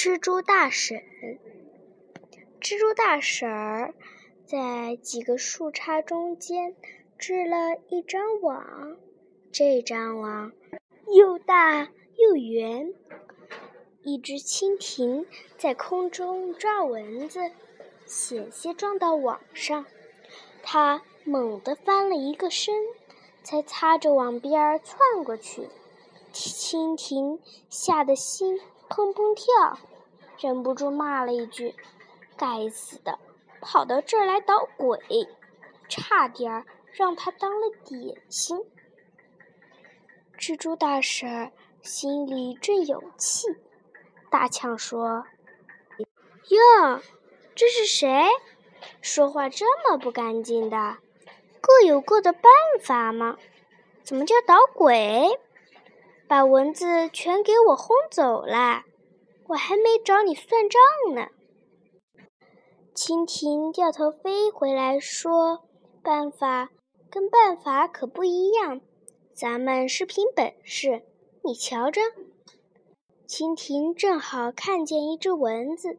蜘蛛大婶，蜘蛛大婶儿在几个树杈中间织了一张网，这张网又大又圆。一只蜻蜓在空中抓蚊子，险些撞到网上，它猛地翻了一个身，才擦着网边儿窜过去。蜻蜓吓得心砰砰跳，忍不住骂了一句：“该死的，跑到这儿来捣鬼！差点让他当了点心。”蜘蛛大婶心里正有气，大呛说：“哟，这是谁？说话这么不干净的？各有各的办法嘛，怎么叫捣鬼？”把蚊子全给我轰走了，我还没找你算账呢。蜻蜓掉头飞回来，说：“办法跟办法可不一样，咱们是凭本事，你瞧着。”蜻蜓正好看见一只蚊子，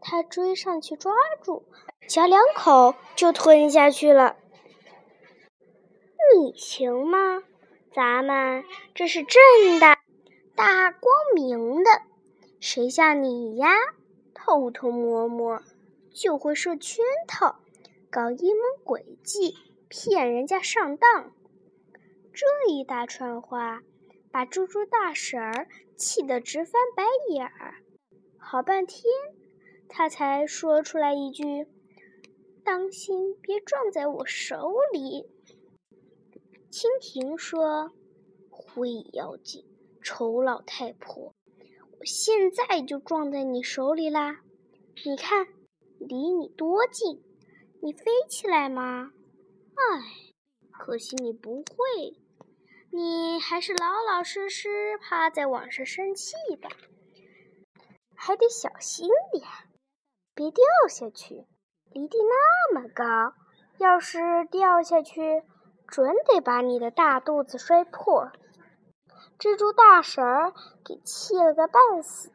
它追上去抓住，嚼两口就吞下去了。你行吗？咱们这是正的，大光明的，谁像你呀，偷偷摸摸就会设圈套，搞阴谋诡计，骗人家上当。这一大串话把猪猪大婶儿气得直翻白眼儿，好半天，他才说出来一句：“当心别撞在我手里。”蜻蜓说：“会妖精，丑老太婆，我现在就撞在你手里啦！你看，离你多近？你飞起来吗？哎，可惜你不会，你还是老老实实趴在网上生气吧。还得小心点，别掉下去，离地那么高，要是掉下去……”准得把你的大肚子摔破！蜘蛛大婶儿给气了个半死，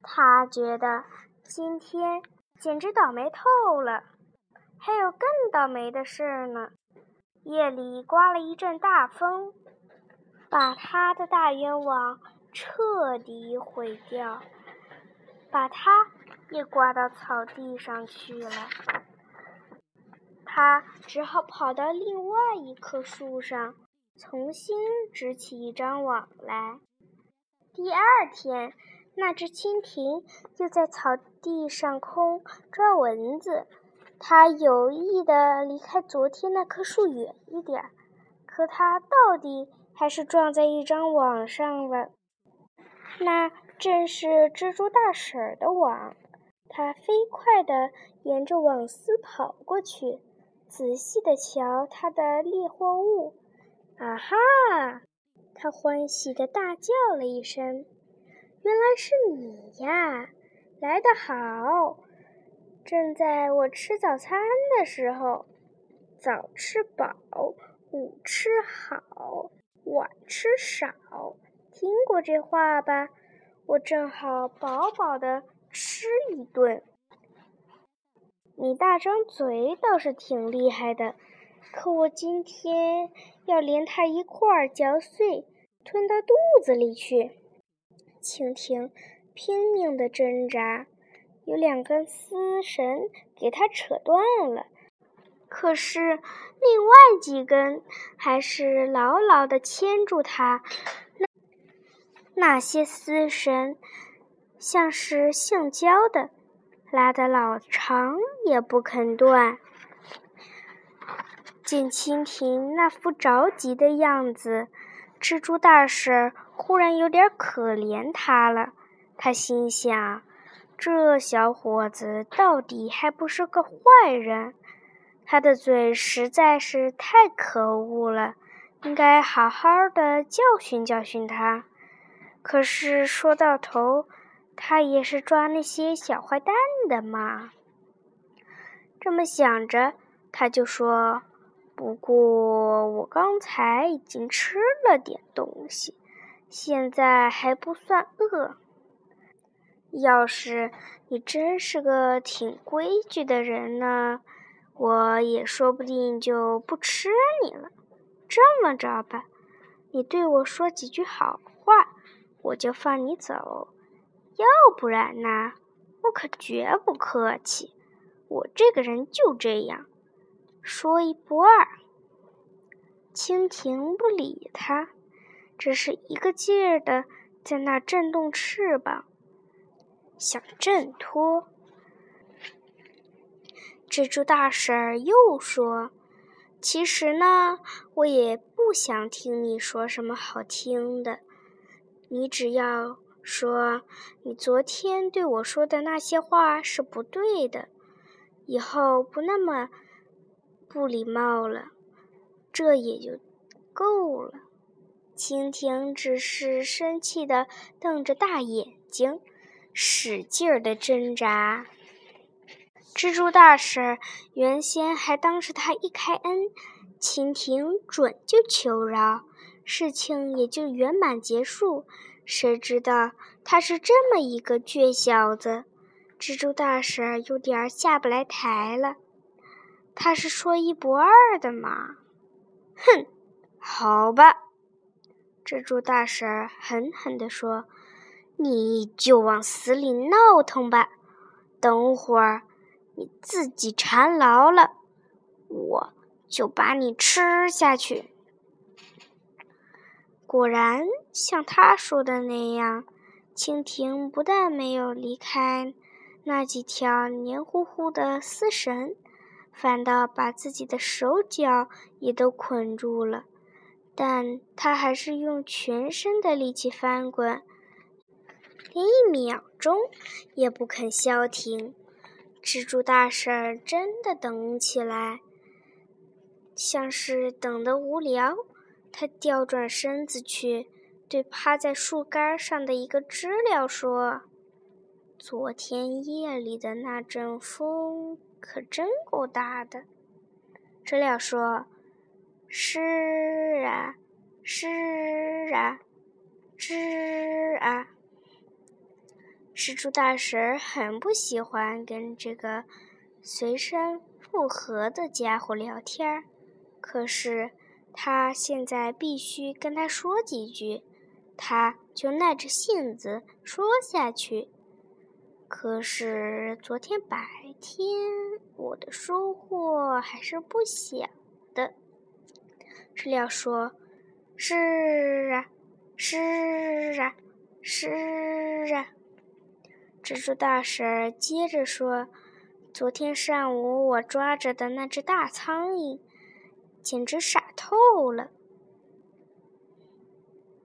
她觉得今天简直倒霉透了。还有更倒霉的事呢，夜里刮了一阵大风，把她的大圆网彻底毁掉，把她也刮到草地上去了。他只好跑到另外一棵树上，重新织起一张网来。第二天，那只蜻蜓又在草地上空抓蚊子。它有意的离开昨天那棵树远一点，可它到底还是撞在一张网上了。那正是蜘蛛大婶的网。它飞快地沿着网丝跑过去。仔细的瞧他的猎获物，啊哈！他欢喜的大叫了一声：“原来是你呀，来得好！正在我吃早餐的时候，早吃饱，午吃好，晚吃少，听过这话吧？我正好饱饱的吃一顿。”你大张嘴倒是挺厉害的，可我今天要连它一块儿嚼碎，吞到肚子里去。蜻蜓拼命地挣扎，有两根丝绳给它扯断了，可是另外几根还是牢牢地牵住它。那那些丝绳像是橡胶的。拉得老长也不肯断。见蜻蜓那副着急的样子，蜘蛛大婶忽然有点可怜它了。他心想：这小伙子到底还不是个坏人，他的嘴实在是太可恶了，应该好好的教训教训他。可是说到头，他也是抓那些小坏蛋的嘛。这么想着，他就说：“不过我刚才已经吃了点东西，现在还不算饿。要是你真是个挺规矩的人呢，我也说不定就不吃你了。这么着吧，你对我说几句好话，我就放你走；要不然呢，我可绝不客气。我这个人就这样，说一不二。蜻蜓不理他，只是一个劲儿的在那震动翅膀，想挣脱。蜘蛛大婶儿又说：“其实呢，我也不想听你说什么好听的。你只要说你昨天对我说的那些话是不对的，以后不那么不礼貌了。”这也就够了。蜻蜓只是生气的瞪着大眼睛，使劲儿的挣扎。蜘蛛大婶原先还当是他一开恩，蜻蜓准就求饶，事情也就圆满结束。谁知道他是这么一个倔小子，蜘蛛大婶有点下不来台了。他是说一不二的嘛。哼，好吧，蜘蛛大婶狠狠地说：“你就往死里闹腾吧，等会儿你自己缠牢了，我就把你吃下去。”果然，像他说的那样，蜻蜓不但没有离开那几条黏糊糊的丝绳。反倒把自己的手脚也都捆住了，但他还是用全身的力气翻滚，连一秒钟也不肯消停。蜘蛛大婶真的等起来，像是等得无聊，他调转身子去，对趴在树干上的一个知了说：“昨天夜里的那阵风。”可真够大的，知了说：“是啊，是啊，是啊。”蜘蛛大婶很不喜欢跟这个随声附和的家伙聊天可是他现在必须跟他说几句，他就耐着性子说下去。可是昨天白天，我的收获还是不小的。知了说：“是啊，是啊，是啊。”蜘蛛大婶接着说：“昨天上午我抓着的那只大苍蝇，简直傻透了。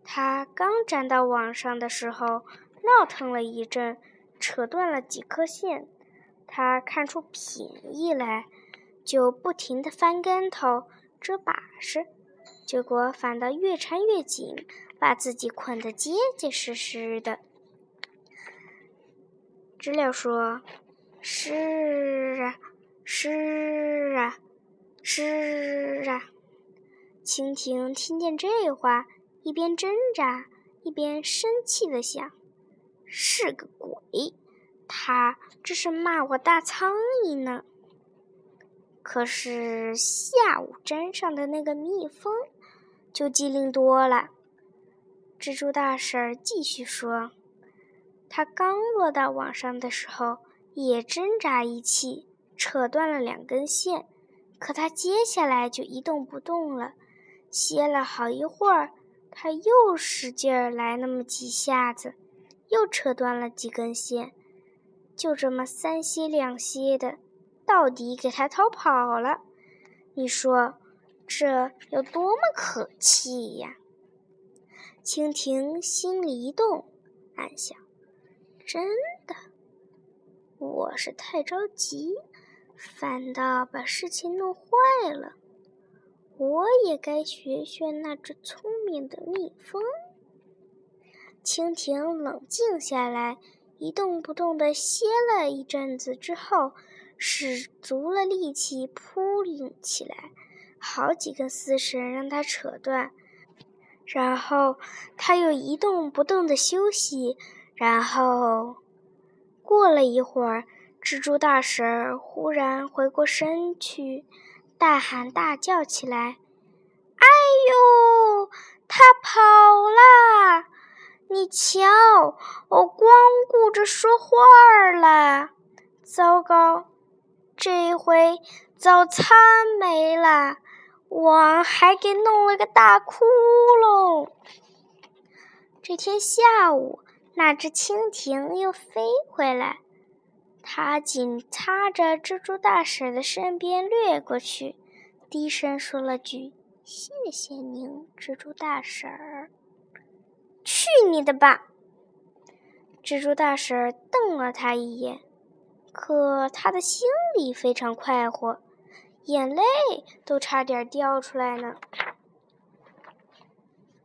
他刚粘到网上的时候，闹腾了一阵。”扯断了几颗线，他看出便宜来，就不停地翻跟头、折把式，结果反倒越缠越紧，把自己捆得结结实实的。知了说：“是啊，是啊，是啊。”蜻蜓听见这话，一边挣扎，一边生气地想。是个鬼，他这是骂我大苍蝇呢。可是下午粘上的那个蜜蜂就机灵多了。蜘蛛大婶继续说：“他刚落到网上的时候，也挣扎一气，扯断了两根线，可他接下来就一动不动了。歇了好一会儿，他又使劲儿来那么几下子。”又扯断了几根线，就这么三歇两歇的，到底给他逃跑了。你说这有多么可气呀！蜻蜓心里一动，暗想：真的，我是太着急，反倒把事情弄坏了。我也该学学那只聪明的蜜蜂。蜻蜓冷静下来，一动不动地歇了一阵子之后，使足了力气扑棱起来，好几根丝绳让它扯断。然后它又一动不动地休息，然后过了一会儿，蜘蛛大婶忽然回过身去，大喊大叫起来：“哎呦，他跑啦！你瞧，我光顾着说话了，糟糕，这回早餐没了，我还给弄了个大窟窿。”这天下午，那只蜻蜓又飞回来，他紧擦着蜘蛛大婶的身边掠过去，低声说了句：“谢谢您，蜘蛛大婶儿。”“去你的吧！”蜘蛛大婶瞪了他一眼，可他的心里非常快活，眼泪都差点掉出来呢。